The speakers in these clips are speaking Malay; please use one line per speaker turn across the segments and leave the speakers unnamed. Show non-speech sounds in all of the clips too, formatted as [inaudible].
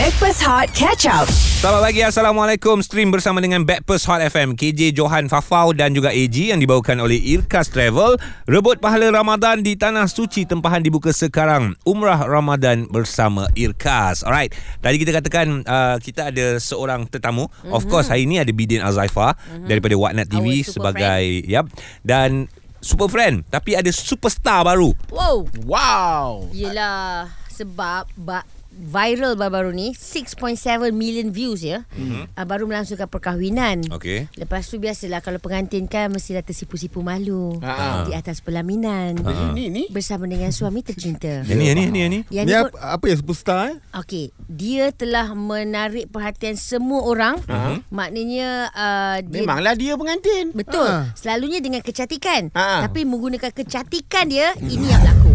Backpass Hot Catch Up.
Selamat pagi. Assalamualaikum. Stream bersama dengan Backpast Hot FM KJ Johan Fafau dan juga AG Yang dibawakan oleh Irkas Travel. Rebut pahala Ramadan di Tanah Suci. Tempahan dibuka sekarang. Umrah Ramadan bersama Irkas. Alright. Tadi kita katakan uh, Kita ada seorang tetamu. Mm-hmm. Of course hari ini ada Bidin Azaifa mm-hmm. Daripada Watnat TV Sebagai yep, Dan Super friend. Tapi ada superstar baru.
Wow.
Wow.
Yelah. Sebab ba- viral baru-baru ni 6.7 million views ya. Mm-hmm. Uh, baru melangsungkan perkahwinan.
Okay
Lepas tu biasalah kalau pengantin kan mestilah tersipu-sipu malu
Ha.
di atas pelaminan
Ni ni.
bersama dengan suami tercinta.
Yang ni yang ni yang ni,
apa, apa yang superstar eh?
Okey, dia telah menarik perhatian semua orang. Uh-huh. Maknanya uh, dia
Memanglah dia pengantin.
Betul.
Ha.
Selalunya dengan kecantikan.
Ha.
Tapi menggunakan kecantikan dia, ini yang berlaku.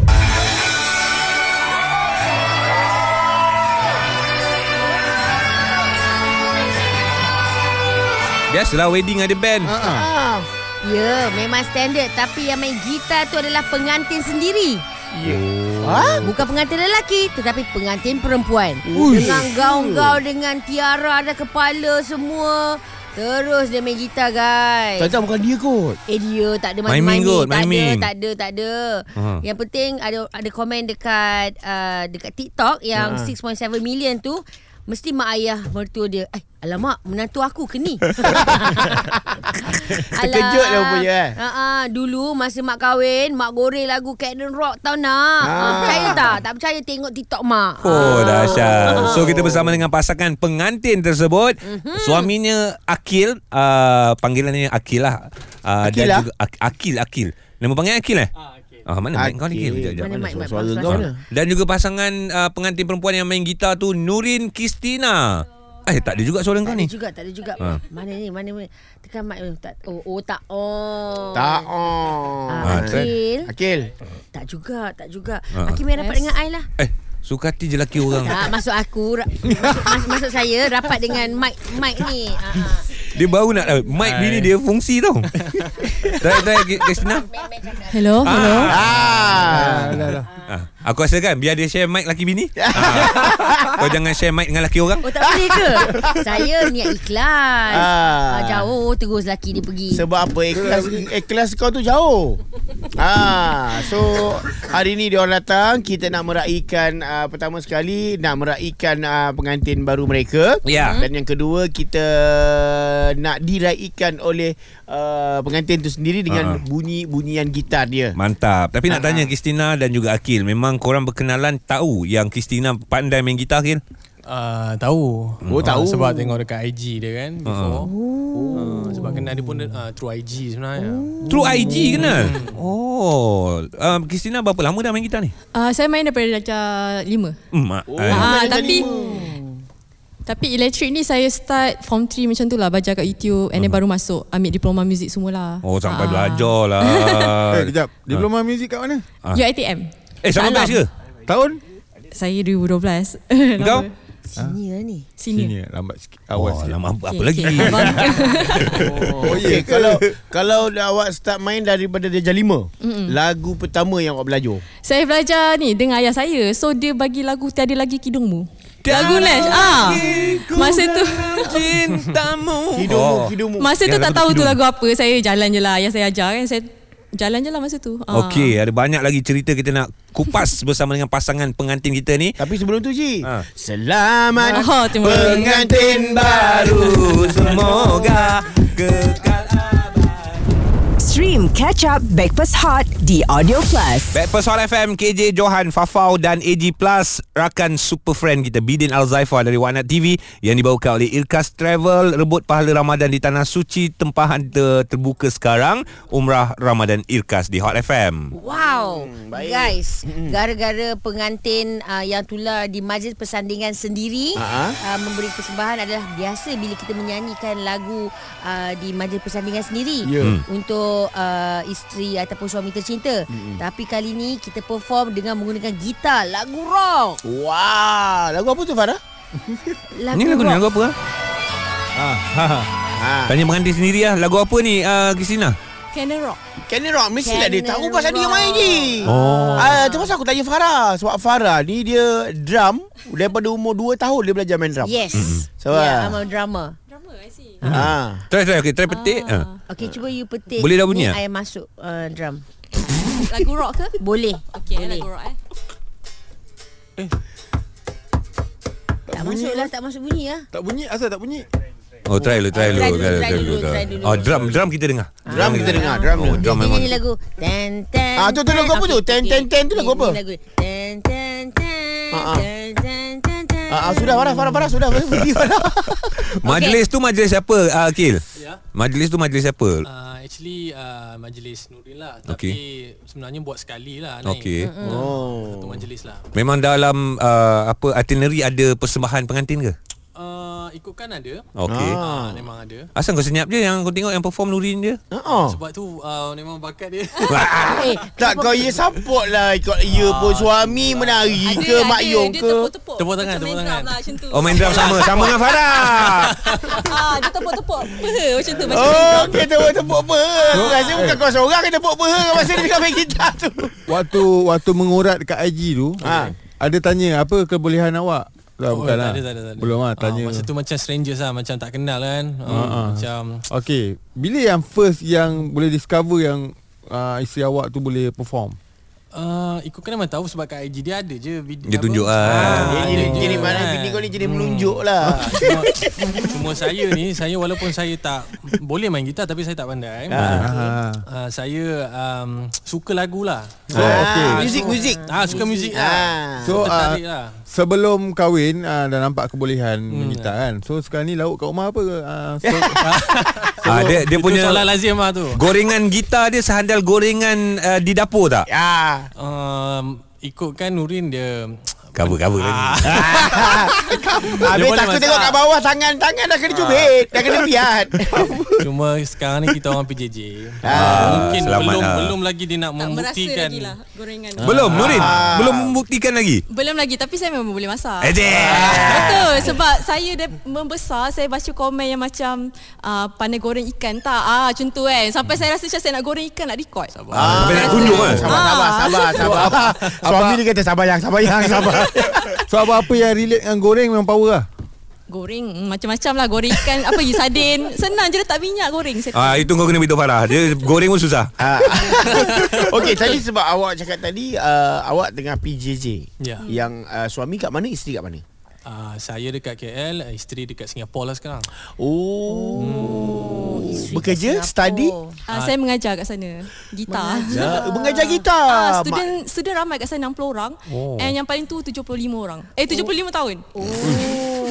Biasalah wedding ada band
Ha.
Ah. Ya, memang standard. Tapi yang main gitar tu adalah pengantin sendiri.
Ha?
Bukan pengantin lelaki Tetapi pengantin perempuan
Ui.
Dengan gaun-gaun Dengan tiara Ada kepala semua Terus dia main gitar guys
Tak bukan dia kot.
Eh dia tak ada
Miming
main-main
kot,
Tak ada. Tak ada Tak ada
Ha.
Yang penting ada ada komen dekat uh, Dekat TikTok Yang
Ha.
6.7 million tu Mesti mak ayah mertua dia Eh alamak menantu aku ke ni [laughs]
Terkejut lah rupanya, eh?
uh, Dulu masa mak kahwin Mak goreng lagu Captain Rock tau nak
Ah.
uh, Percaya tak? Tak percaya tengok TikTok mak
Oh
Ah.
dahsyat So kita bersama dengan pasangan pengantin tersebut mm-hmm. Suaminya Akil uh, Panggilannya Akil lah uh,
Akil
dan
lah?
juga Ak- Akil Akil Nama panggil Akil eh? Ah, mana mic kau ni? Sekejap, sekejap.
Mana mic,
Suara
suara,
kau ni.
Dan juga pasangan uh, pengantin perempuan yang main gitar tu Nurin Kistina Eh tak ada juga suara
Tak
kau
ada
ni
juga, tak ada juga.
Ha.
Mana ni? Mana ni? Tekan mic dulu. Tak. Oh, oh tak. Oh.
Tak. Oh.
Ah,
Ah,
Akil.
Akil.
Tak juga, tak juga.
Ha.
Akil main rapat dengan I lah.
Eh suka hati je laki orang
Tak, maksud aku, maksud, [laughs] maksud saya rapat dengan mic mic ni. Ha.
Dia baru nak uh, Mic bini dia fungsi tau. [laughs] Try try Kistina
Hello, hello.
Ah.
ah, Aku rasa kan Biar dia share mic laki bini [laughs] ah. Kau jangan share mic dengan laki orang
Oh, tak boleh ke? saya niat ikhlas.
Ah.
Ah. jauh terus laki dia pergi.
Sebab apa ikhlas ikhlas kau tu jauh. Ah, so hari ni dia orang datang kita nak meraihkan uh, pertama sekali nak meraihkan uh, pengantin baru mereka.
Ya.
Dan yang kedua kita nak diraikan oleh uh, pengantin tu sendiri dengan
Ah.
bunyi-bunyian gitar dia.
Mantap. Tapi nak
Ah,
tanya
ah.
Kristina dan juga Akil, memang korang berkenalan tahu yang Kristina pandai main gitar Akil?
Uh, tahu
Oh, tahu.
Sebab tengok dekat IG dia kan Before
Ah.
uh, Sebab kenal dia pun uh, Through IG sebenarnya
Through IG kenal? Oh, um, Kristina berapa lama dah main gitar ni?
Uh, saya main daripada darjah 5.
Hmm, mak.
Oh.
eh.
Ah,
Darjah
tapi
lima.
Tapi elektrik ni saya start form 3 macam tu lah belajar kat YouTube and then baru masuk ambil diploma muzik semulah.
Oh, sampai
Ah.
belajar lah. [laughs]
Eh, kejap. Diploma muzik kat mana?
Ah.
UiTM.
Eh, sama batch ke?
Tahun?
Saya 2012.
Kau?
Lama.
Sini lah ni.
Senior.
Sini lambat sikit. Awal
Oh,
sikit.
lama apa, apa
Okay,
lagi?
okay. Abang. [laughs]
Oh, okay. kalau kalau dah awak start main daripada darjah 5, lagu pertama yang awak belajar.
saya belajar ni dengan ayah saya. So dia bagi lagu Tiada Lagi Kidungmu. Lagu Nash. Ah. Masa tu
Cintamu. [laughs]
Hidungmu,
Oh.
hidungmu.
masa
Ya,
tu tak tahu tu lagu apa. Saya jalan je lah. Ayah saya ajar kan. Saya jalan je lah masa tu. Ah.
Okey, ada banyak lagi cerita kita nak kupas [laughs] bersama dengan pasangan pengantin kita ni.
Tapi sebelum tu Ji
Ha.
Selamat
Oh,
pengantin baru [laughs]
Semoga kekal
Stream Catch Up Backpass Hot di Audio Plus.
Backpast Hot FM KJ Johan Fafau dan AG Plus rakan super friend kita Bidin Alzaifa dari Wanat TV yang dibawakan oleh Irkas Travel rebut pahala Ramadan di Tanah Suci tempahan ter- terbuka sekarang Umrah Ramadan Irkas di Hot FM.
Wow
baik.
Guys Gara-gara pengantin uh, Yang tular di majlis persandingan sendiri
Ha-ha.
uh, Memberi persembahan adalah Biasa bila kita menyanyikan lagu uh, Di majlis persandingan sendiri
Ya.
Hmm.
Untuk uh, isteri ataupun suami tercinta Tapi kali ni kita perform Dengan menggunakan gitar Lagu rock
Wah Lagu apa tu Farah? [laughs]
Lagu
Ni lagu ni
rock
lagu apa? ah?
Ha.
Tanya pengantin sendiri lah Lagu apa ni uh, Kristina?
Cannon Rock.
Cannon Rock Mestilah dia tahu pasal dia main je
Oh.
Ah, tu pasal aku tanya Farah Sebab Farah ni dia drum Daripada umur 2 tahun dia belajar main drum
Yes.
So,
yeah,
ah.
I'm a drummer.
Drama, I see.
Ah.
Try try okay, try petik. Ah.
Okay, cuba you petik.
Boleh dah bunyi
ni? I masuk uh, drum.
Lagu rock ke?
Boleh.
Okay,
Boleh.
lagu rock eh.
Tak masuk lah, tak masuk bunyi lah.
Tak bunyi asal tak bunyi.
Oh try dulu try dulu.
Try dulu, try dulu.
Oh drum drum kita dengar.
Drum kita dengar Drum
Oh, drum memang.
nyanyi lagu ten ten.
Ah, tu, tu lagu apa tu? Ten, ten, ten tu lagu apa?
lagu ten ten ten.
Ah, ah. Ah, ah, sudah Farah Farah Farah sudah [laughs] Berhenti Farah [laughs]
Majlis tu majlis siapa uh, Akil?
Ya.
Majlis tu majlis siapa?
Uh, actually uh, majlis Nuril lah Tapi
Okey.
sebenarnya buat sekali lah naik
Okey.
Oh
Satu majlis lah
Memang dalam uh, apa itinerary ada persembahan pengantin ke?
uh, Ikutkan ada
Okey.
Ah, Memang ada
Asal kau senyap je yang kau tengok yang perform Nurin je?
Oh.
Sebab tu uh, memang bakat dia [laughs]
Eh,
Tak kau ye support lah Ikut ye pun suami menari ke Mak Yong
dia
ke
tepuk-tepuk.
Tepuk tangan, tepuk tangan.
Lah, macam tu.
Oh main drum sama [laughs] Sama dengan Farah
ah, dia tepuk-tepuk. Peha macam tu. Macam
Oh, kita tepuk tepuk apa? Aku rasa bukan kau seorang yang tepuk apa masa dia tengah main gitar tu.
Waktu waktu mengurat dekat IG tu,
Ha.
ada tanya apa kebolehan awak? Tak,
Oh,
bukan
tak
lah.
ada, tak ada, tak ada.
Belum lah
Ah,
tanya.
Masa tu macam strangers lah Macam tak kenal kan uh,
Ah, ah.
Macam
Okey, bila yang first yang boleh discover yang uh, isteri awak tu boleh perform?
Uh, Ikutkan memang tahu Sebab kat IG dia ada je video,
Dia tunjuk lah.
Dia
ada
jadi
je
jadi mana
kan.
bini kau ni jadi melunjuk lah.
cuma, [laughs] cuma saya ni Saya walaupun saya tak Boleh main gitar Tapi saya tak pandai
Ah.
uh, Saya um, Suka lagu lah
Oh, okey.
Muzik muzik.
Ah suka muzik
Ah.
lah.
So,
So
ah,
lah.
Sebelum kahwin uh, dah nampak kebolehan hmm. gitar kan. So sekarang ni lauk kat rumah apa? Uh, so, [laughs]
ah, Dia dia punya
soalan lazim lah tu.
Gorengan gitar dia sehandal gorengan uh, di dapur tak?
Ya.
Um, ikutkan Nurin dia
Cover-cover lagi [laughs]
Habis
boleh
takut
masak.
tengok kat bawah tangan tangan dah kena cubit, dah kena piat. [laughs]
Cuma sekarang ni kita orang PJJ.
Ah,
Mungkin
selamat
belum
lah.
belum lagi dia nak
Tak
membuktikan.
lagi lah gorengan.
Belum Nurin
Ah.
Belum membuktikan lagi
Belum lagi tapi saya memang boleh masak.
Eh dek.
Betul sebab saya dah membesar saya baca komen yang macam uh, pandai goreng ikan tak ah tu kan sampai saya rasa macam saya nak goreng ikan nak record.
Sampai nak tunjuk kan
Sabar, sabar, sabar, sabar. Suami dia kata sabar yang, sabar yang, sabar. [laughs]
so apa-apa yang relate dengan goreng memang power lah.
Goreng mm, macam-macam lah goreng ikan apa je sardin senang je letak minyak goreng.
Ah itu kau kena beritahu Farah. Dia goreng pun susah.
Ah. [laughs] Okey, tadi sebab awak cakap tadi uh, awak tengah PJJ.
Ya.
Yang uh, suami kat mana, isteri kat mana?
Uh, saya dekat KL, isteri dekat Singapura lah sekarang.
Oh.
Isteri
Bekerja,
kat
study?
Singapore.
Uh, saya mengajar kat sana gitar.
Ya, [laughs] mengajar gitar.
Ah, student student ramai kat sana 60 orang
Oh.
and yang paling tu 75 orang. Eh 75 tahun.
Oh.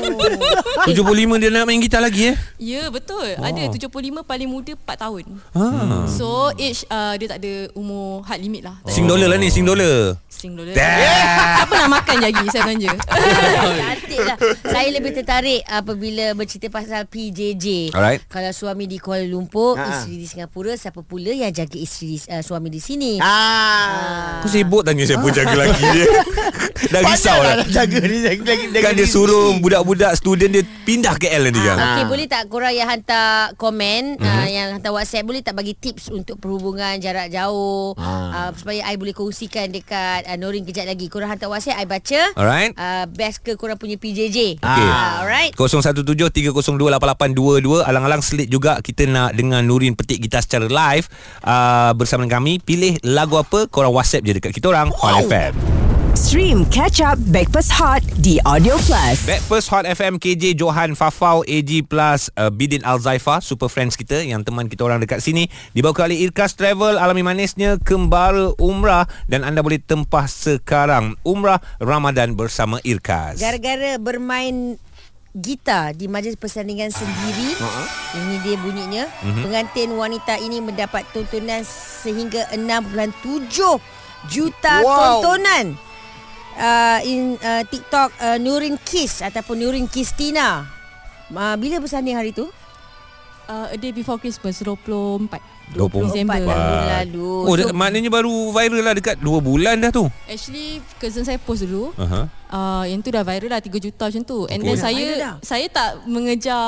[laughs]
75 dia nak main gitar lagi eh.
Ya betul. Ada 75 paling muda 4 tahun.
Ha.
So age uh, dia tak ada umur hard limit lah. Ada
Sing dollar lah ni, sing dollar.
Sing dollar.
Dah.
Siapa nak makan lagi saya belanja. [laughs]
Cantik lah Saya lebih tertarik Apabila bercerita pasal PJJ
Alright.
Kalau suami di Kuala Lumpur
Ha.
Isteri di Singapura Siapa pula yang jaga isteri uh, suami di sini
Ah.
Kau sibuk tanya siapa jaga lelaki dia. [laughs] Dah risau lah.
nak jaga dia jaga
Kan dia suruh
sendiri.
Budak-budak student dia pindah KL nanti kan.
Ah, Okey,
Ah.
boleh tak korang yang hantar komen
Mhm.
mm-hmm. uh, yang hantar WhatsApp boleh tak bagi tips untuk perhubungan jarak jauh
Ah.
uh, supaya I boleh kongsikan dekat uh, Norin kejap lagi. Korang hantar WhatsApp I baca.
Alright.
Uh, best ke korang punya PJJ.
Okey.
Uh, alright.
0173028822 Alang-alang selit juga Kita nak dengar Nurin petik gitar secara live uh, Bersama dengan kami Pilih lagu apa Korang whatsapp je dekat kita orang Hot FM
Stream Catch Up Backpass Hot di Audio Plus.
Backpast Hot FM KJ Johan Fafau AG Plus uh, Bidin Alzaifa Super friends kita Yang teman kita orang dekat sini Dibawa oleh Irkas Travel Alami manisnya Kembara Umrah Dan anda boleh tempah sekarang Umrah Ramadan bersama Irkas
Gara-gara bermain gitar di majlis persandingan sendiri. Uh-huh. Ini dia bunyinya. Uh-huh. Pengantin wanita ini mendapat tontonan sehingga 6.7 juta
wow.
tontonan. Uh, in uh, TikTok uh, Nurin Kiss ataupun Nurin Kistina. Uh, bila bersanding hari tu?
Uh, a day before Christmas 24.
24
Disember.
lalu.
Oh, so, maknanya baru viral lah dekat 2 bulan dah tu.
Actually cousin saya post dulu
Aha.
Uh, Yang tu dah viral lah 3 juta macam tu And
Okay.
then
viral
saya
dah?
Saya tak mengejar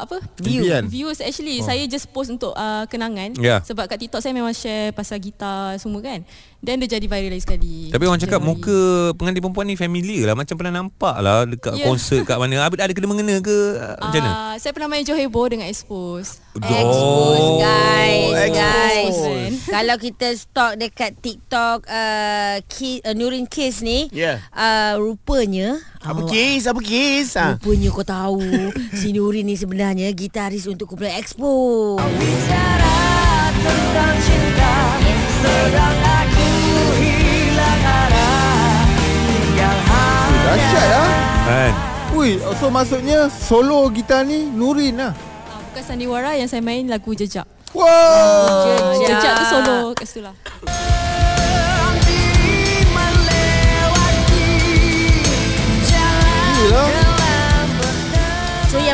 Apa
Impian.
Views actually oh. Saya just post untuk uh, kenangan
Ya.
Sebab kat TikTok saya memang share Pasal gitar semua kan Then dia jadi viral lagi sekali
Tapi orang cakap
Januari.
muka pengantin perempuan ni familiar lah. Macam pernah nampak lah dekat
Ya.
konsert kat mana. Ada, ada kena-mengena ke? Uh, macam mana?
Uh, saya pernah main Johebo dengan Expose
Expose guys,
Oh,
guys.
expose. [laughs]
Kalau kita stalk dekat TikTok uh, Ki, uh, Nurin Kiss ni,
Ya.
uh, rupanya
Apa
awak-
kes? Apa kes? Ha.
Rupanya kau tahu [laughs] Si Nurin ni sebenarnya Gitaris untuk kumpulan Expo
Dahsyat lah.
Kan?
Oh.
Ui, so maksudnya solo gitar ni Nurin lah.
Bukan sandiwara Yang saya main lagu Jejak
Wow.
uh, Jejak tu solo kat situ lah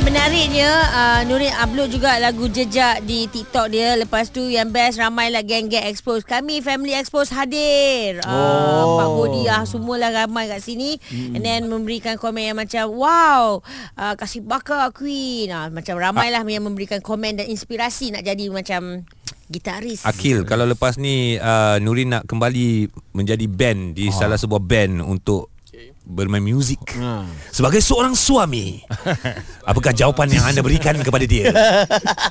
yang menariknya uh, Nurin upload juga lagu jejak di TikTok dia. Lepas tu yang best ramailah geng-geng Expose. Kami Family Expose hadir. Oh. uh, Pak Bodiah semualah ramai kat sini. Hmm. And then memberikan komen yang macam Wow uh, Kasih bakar Queen. Uh, Macam ramailah yang memberikan komen dan inspirasi Nak jadi macam gitaris.
Akil, kalau lepas ni uh, Nurin nak kembali menjadi band di salah sebuah band untuk bermain muzik.
Ha.
Sebagai seorang suami, [laughs] apakah jawapan yang anda berikan kepada dia?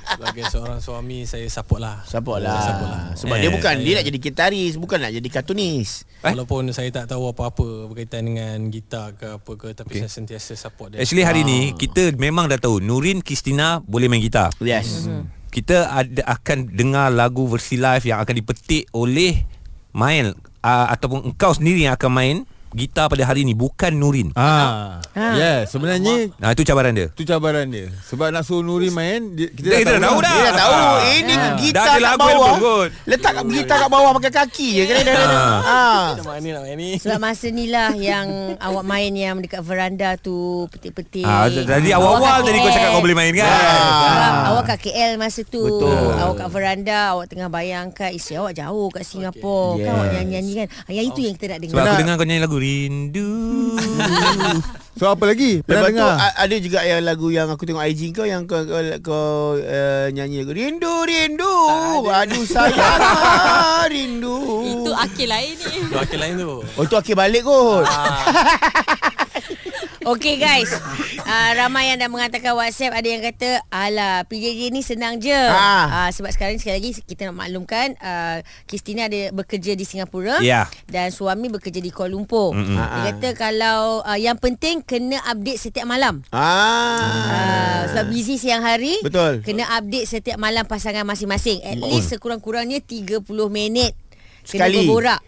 Sebagai seorang suami Saya support lah
Support lah.
Support lah
Sebab
Eh.
dia bukan Dia nak jadi gitaris Bukan nak jadi kartunis
Eh?
Walaupun saya tak tahu apa-apa berkaitan dengan gitar ke apa ke tapi
Okay.
saya sentiasa support dia.
Actually hari ni kita memang dah tahu Nurin Kristina boleh main gitar.
Yes
Kita ada akan dengar lagu versi live yang akan dipetik oleh Mail uh, ataupun engkau sendiri yang akan main gitar pada hari ni bukan Nurin.
Ah.
Ha.
Yeah, sebenarnya
Nah itu cabaran dia.
tu cabaran dia. Sebab nak suruh Nurin main, dia, kita
Dia dah tahu dah.
Dia dah tahu
Ah.
Ini
Ah.
gitar
Dah
kat
lagu
bawah
kot.
Letak kat gitar kat bawah Pakai kaki je dah dah Ha.
Macam mana nak main ni?
Sebab masa ni lah yang awak main yang dekat veranda tu petik-petik.
Ah, jadi awal-awal tadi kau cakap kau boleh main kan?
Awak kat KL masa tu
Betul.
Awak kat veranda Awak tengah bayangkan Isi awak jauh kat Singapura okay. Kan awak
Yes.
nyanyi-nyanyi kan ah, Yang itu yang kita nak dengar
Sebab aku dengar kau nyanyi lagu Rindu. [laughs]
So apa lagi? Pernah
Lepas tu a- ada juga yang lagu yang aku tengok IG kau yang kau kau, kau uh, nyanyi lagu rindu rindu. Aduh sayang ah, rindu.
Itu akil lain ni
Tu akil lain tu.
Oh tu akhir balik kot. [laughs]
Okay guys uh, Ramai yang dah mengatakan WhatsApp Ada yang kata Alah PJJ ni senang je
Ah.
uh, Sebab sekarang ni sekali lagi Kita nak maklumkan uh, Christina ada bekerja di Singapura
Ya.
Dan suami bekerja di Kuala Lumpur
Mm-mm.
Dia kata kalau uh, Yang penting Kena update setiap malam
Ah.
Uh, sebab busy siang hari
Betul.
Kena update setiap malam pasangan masing-masing At least sekurang-kurangnya 30 minit Kena
Sekali.
berborak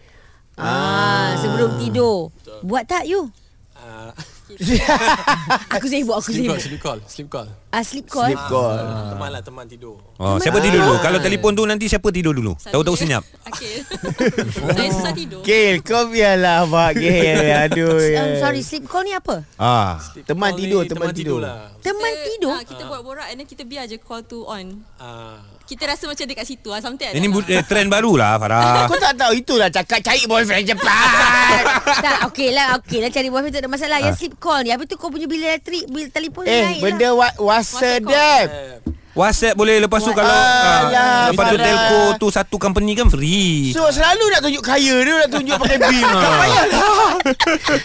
ah. Sebelum tidur Buat tak you?
Ah, [laughs] [laughs]
Aku sibuk, aku
sleep
sibuk
call, sleep call, sleep call.
Ah, sleep call
Sleep call.
Ah, teman lah teman tidur.
Oh, siapa tidur dulu? Kalau telefon tu nanti siapa tidur dulu? Tahu-tahu senyap. [laughs]
Akil [laughs] Saya susah tidur
Gil, kau biarlah Pak Gil. Aduh.
um. Sorry, sleep call ni apa?
Ah.
Sleep
Teman
call
tidur,
ni
teman tidur.
lah.
Teman
kita,
tidur?
ah, Kita buat borak And then kita biar je call tu on
Ah,
Kita rasa macam dekat situ lah Something
Ini bu- eh, trend baru lah Farah. [laughs]
Kau tak tahu itulah cakap cari boyfriend cepat. [laughs]
tak, okey lah, okey lah cari boyfriend tak ada masalah. Yang sleep call ni, habis tu kau punya bil elektrik, bil telefon
eh,
naik
benda
lah.
wa- WhatsApp.
eh,
WhatsApp boleh lepas tu kalau
Alah,
ah, lepas tu
Farah.
telco tu satu company kan free.
So selalu nak tunjuk kaya dia nak tunjuk pakai bil. Tak payahlah.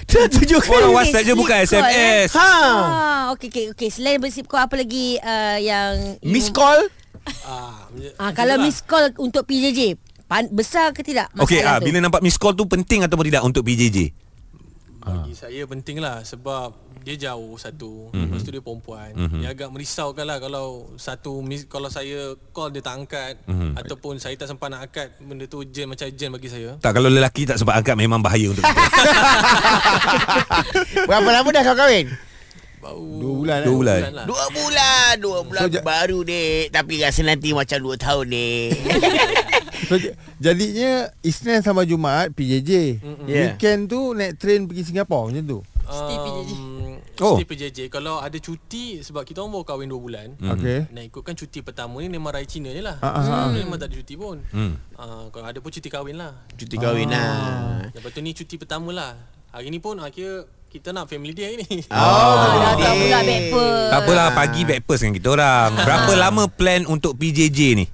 Dia nak tunjuk kaya.
Orang
Okey,
WhatsApp je
sleep
bukan
call,
SMS.
Ha.
Ah, okey okey okey. Selain bersleep call apa lagi uh, yang
Miss call?
Ah,
Ah, kalau miss call untuk PJJ, pan, besar ke tidak?
Okey, ah,
tu?
bila nampak miss call tu penting ataupun tidak untuk PJJ?
bagi saya penting lah sebab dia jauh satu
Mhm.
mm-hmm. lepas tu dia perempuan mm-hmm. dia agak merisaukan lah kalau satu miss, kalau saya call dia tak angkat
Mhm.
mm-hmm. ataupun saya tak sempat nak angkat benda tu jen macam jen bagi saya
Tak kalau lelaki tak sempat angkat memang bahaya untuk kita. [laughs]
Berapa lama dah kau kahwin?
Dua bulan
Dua bulan.
lah.
Dua bulan Dua bulan
So, ja-
baru dek Tapi rasa nanti macam dua tahun dek [laughs]
So, jadinya Isnin sama Jumaat PJJ.
Yeah.
Weekend tu naik train pergi Singapura macam tu.
Stay PJJ.
Um,
Oh.
PJJ Kalau ada cuti Sebab kita orang baru kahwin 2 bulan
Okey.
Nak ikutkan cuti pertama ni Memang raya Cina je lah
Ah, ah, ah.
Memang tak ada cuti pun
Hmm.
Ah, Kalau ada pun cuti kahwin lah
Cuti kahwin lah.
Lepas tu ni cuti pertama lah Hari ni pun akhir Kita nak family day ni [laughs]
Oh,
Ah, dah tak pula backpass.
Tak apalah pagi backpast dengan kita orang. Berapa lama plan untuk PJJ ni?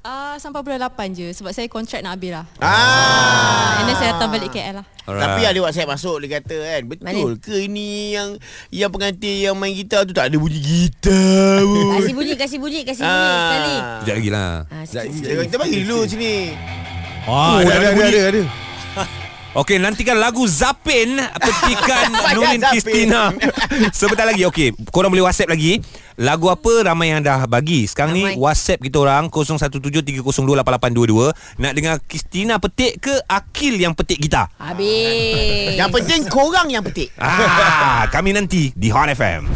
Ah sampai bulan 8 je sebab saya kontrak nak habis lah.
Ah.
And then saya datang balik KL lah.
Tapi ada WhatsApp masuk dia kata kan Betul
Mana?
ke ini yang Yang pengantin yang main gitar tu Tak ada bunyi gitar pun [laughs]
Kasih bunyi, kasih bunyi, kasih bunyi
Ah.
sekali.
Sekejap lagi lah.
Ah,
Sekejap
sikit,
lagi.
sikit.
Kita bagi dulu sini
Ah,
Oh, ada, ada, ada, ada.
Okey, nantikan lagu Zapin petikan [laughs] Nurin. Kristina. [laughs] Sebentar lagi. Okey, korang boleh WhatsApp lagi. Lagu apa ramai yang dah bagi. Sekarang
Ramai.
ni WhatsApp kita orang 0173028822 nak dengar Kristina petik ke Akil yang petik gitar.
Habis.
Yang penting korang yang petik
Ah, kami nanti di Hot FM.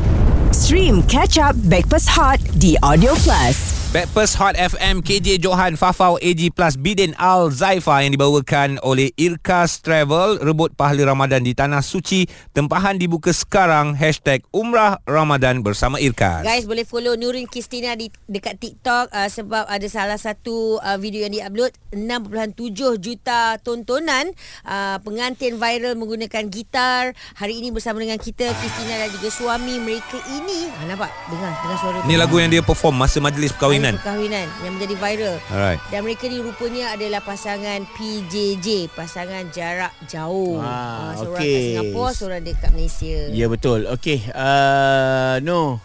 Stream Catch Up Backpass Hot di Audio Plus.
Backpast Hot FM KJ Johan Fafau AG Plus Bidin Al Zaifa yang dibawakan oleh Irkas Travel. Rebut pahala Ramadan di Tanah Suci. Tempahan dibuka sekarang. Hashtag Umrah Ramadan bersama Irkas
Guys boleh follow Nurin Kristina di dekat TikTok uh, sebab ada salah satu uh, video yang diupload. 6.7 juta tontonan uh, pengantin viral menggunakan gitar. Hari ini bersama dengan kita Kristina dan juga suami mereka ini. Ha, nampak? Dengar dengar suara
Ni lagu yang dia perform masa majlis perkahwinan
perkahwinan. Yang menjadi viral.
Alright.
Dan mereka ni rupanya adalah pasangan PJJ pasangan jarak jauh.
Ah,
Ah, seorang
okey.
kat Singapura seorang dekat Malaysia.
Ya betul. Okey uh, No.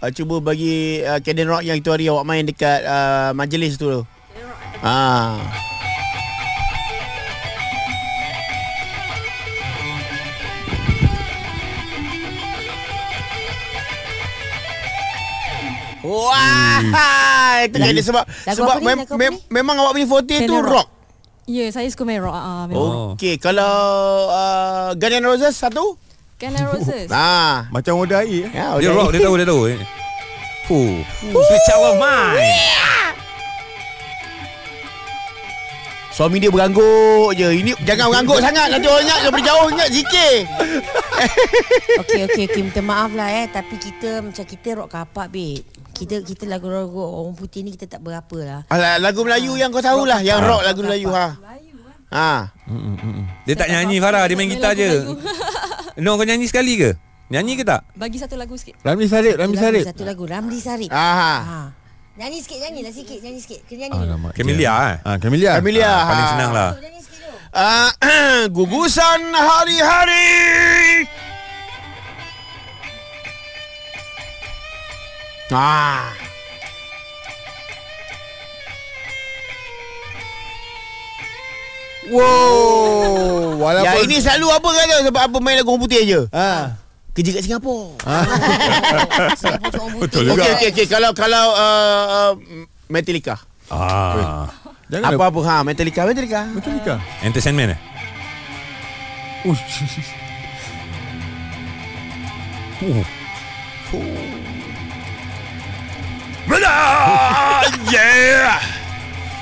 Uh, Cuba bagi uh, Caden Rock yang itu hari awak main dekat uh, majlis tu. Ah. Wah, itu kan dia sebab
lagu
sebab
apa ni?
mem, mem, memang awak punya forte tu
Canon
rock.
Ya, yeah, saya suka main rock. Ah, memang.
Oh.
Okey, kalau uh, Guns N' Roses satu?
Guns N' Roses. [laughs]
Ah.
Macam air eh.
Ya,
Dia rock dia tahu dia tahu Fuh. Sweet child of mine
Suami dia berangguk je. Ini jangan berangguk sangat nanti orang ingat daripada jauh ingat zikir. [laughs]
Okey okey okey minta maaf lah eh tapi kita macam kita rock kapak babe. Kita kita lagu-lagu orang putih ni kita tak berapa lah.
Alah, lagu Melayu yang kau tahulah, yang rock lagu Melayu ha. Ha.
Dia tak nyanyi Farah Dia main gitar je [laughs] No kau nyanyi sekali ke? Nyanyi ke tak?
Bagi satu lagu sikit.
Ramli Sarip, Ramli Sarip.
Satu lagu Ramli Sarip.
Aha.
Ha. Nyanyi sikit nyanyilah sikit nyanyi sikit. Kena nyanyi dulu.
Alamak.
Camellia eh
Ah, Camellia.
Amelia.
Ah, Paling senang lah
Nyanyi sikit dulu.
Ah, [clears throat] gugusan hari-hari. Ah.
Wow. Walaupun
Ya ini selalu apa kata sebab apa main lagu putih je.
Ah.
Kerja kat Singapura. [laughs]
Putih.
Betul juga.
Okey okey okey kalau kalau uh, uh, Metallica.
Ah,
Jangan
Apa-apa ha Metallica Metallica.
Ke?
Enter Sandman eh?
Oh. [laughs] [laughs]
yeah.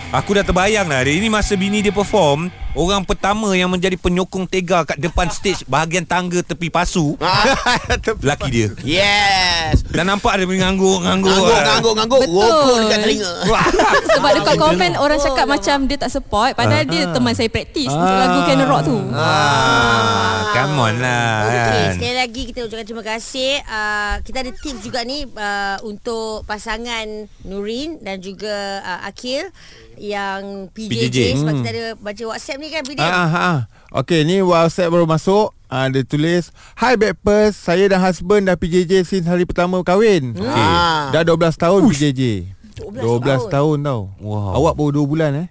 Aku dah terbayang lah Ini masa bini dia perform Orang pertama yang menjadi penyokong tega Kat depan stage Bahagian tangga tepi pasu [laughs] Lelaki dia
Yes.
Dan nampak dia mengangguk-ngangguk
Ngangguk ngangguk ngangguk
Betul.
rokok dekat telinga. [laughs]
Sebab dekat komen orang cakap macam dia tak support padahal dia teman saya praktis untuk lagu Canon Rock tu.
ah, Come on lah
Okey,
kan
sekali lagi kita ucapkan terima kasih. Uh, kita ada tips juga ni uh, untuk pasangan Nurin dan juga uh, Akil yang PJJ,
PJJ.
sebab
Hmm.
kita ada baca WhatsApp ni kan Bidin.
Ah, ah, ah. Okey, ni WhatsApp baru masuk. Ah, dia tulis, Hi Backpers, saya dan husband dah PJJ since hari pertama kahwin.
Okey.
Ah.
Dah 12 tahun PJJ.
12
12 tahun tau.
Wow.
Awak baru 2 bulan eh.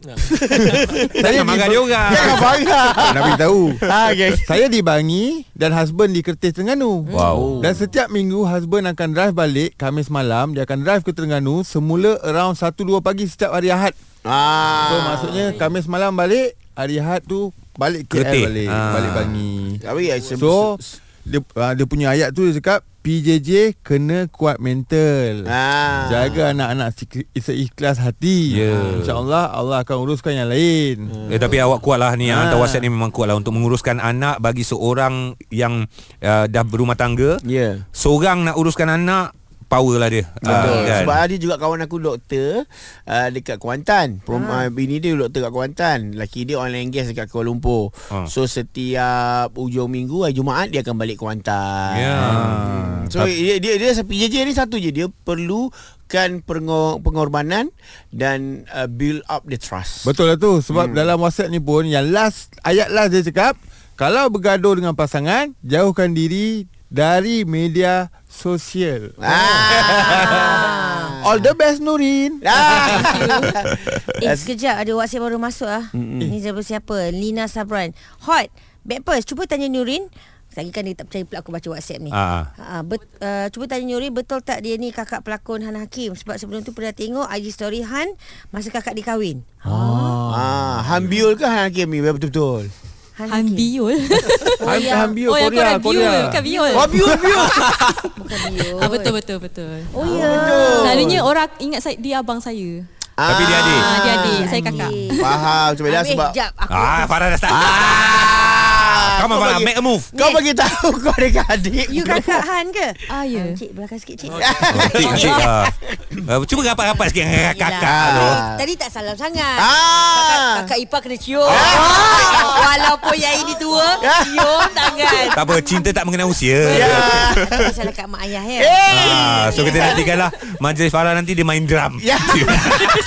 [laughs]
Jangan marah dia orang
Jangan marah. [laughs] Nak beritahu.
Ah, okay.
Saya di Bangi dan husband di Kertis Terengganu.
Wow.
Dan setiap minggu husband akan drive balik Khamis malam, dia akan drive ke Terengganu semula around 1 2 pagi setiap hari Ahad.
Ah.
So maksudnya Khamis malam balik, hari Ahad tu balik KL
Kertih.
balik,
Ah.
balik Bangi.
Tapi ya,
So dia, uh, dia punya ayat tu dia cakap PJJ kena kuat mental.
Ah.
Jaga anak-anak seikhlas hati.
Ya.
Ah, InsyaAllah Allah akan uruskan yang lain.
Eh, tapi awak kuat lah ni
Ah.
Hantar WhatsApp ni memang kuat lah Untuk menguruskan anak Bagi seorang yang uh, Dah berumah tangga
Ya.
Seorang nak uruskan anak Power lah dia
Betul.
Ah,
Sebab ada juga kawan aku doktor uh, dekat Kuantan. Prom,
Ah.
uh, bini dia doktor kat Kuantan. Laki dia oil and gas dekat Kuala Lumpur.
Ah.
So setiap hujung minggu hari Jumaat dia akan balik Kuantan.
Ya.
Hmm. So dia dia dia PJJ ni satu je dia perlukan pengor, pengorbanan dan uh, build up the trust.
Betul lah tu Sebab hmm. dalam WhatsApp ni pun Yang last Ayat last dia cakap Kalau bergaduh dengan pasangan Jauhkan diri Dari media sosial
Ah.
All the best Nurin
Ah.
Eh sekejap ada WhatsApp baru masuk ah. Ni siapa siapa? Lina Sabran. Hot. Backpers cuba tanya Nurin. Lagi kan dia tak percaya pula aku baca WhatsApp ni.
Ah.
Ha, bet, uh, cuba tanya Nurin betul tak dia ni kakak pelakon Han Hakim sebab sebelum tu pernah tengok IG story Han masa kakak dia kahwin.
ah, Hambiul ke Han Hakim ni betul-betul?
Han
Han Biol. [laughs]
Oh,
Han,
ya.
Han Bio,
oh, yang
Korea,
korang Biol,
Korea.
bukan Biol.
Oh, Biul, [laughs] Biul.
Bukan dia.
Ah, betul betul betul.
Oh ya.
Selalunya orang ingat saya dia abang saya.
Tapi dia adik.
Ah, dia adik, saya kakak.
Faham Cuma dah sebab
jap, aku
Ah, Farah dah start
Ah,
Come on
kau
Farah
bagi-
Make a move
Kau bagi tahu kau ada adik.
You kakak Han ke?
Ah, ya.
Ah, cik belakang sikit cik.
Cik, cik, ah. Uh, [laughs] Cuba rapat-rapat sikit dengan kakak tu
Ah.
Tadi, tak salam sangat.
Ah.
Kakak, kakak ipar kena cium. [laughs] Walaupun yang ini tua, cium tangan.
Tak apa, cinta tak mengenal usia
Ya.
Masalah kat mak ayah ya.
Ah, so kita nantikan lah Majlis Farah nanti dia main drum
Ya. [laughs]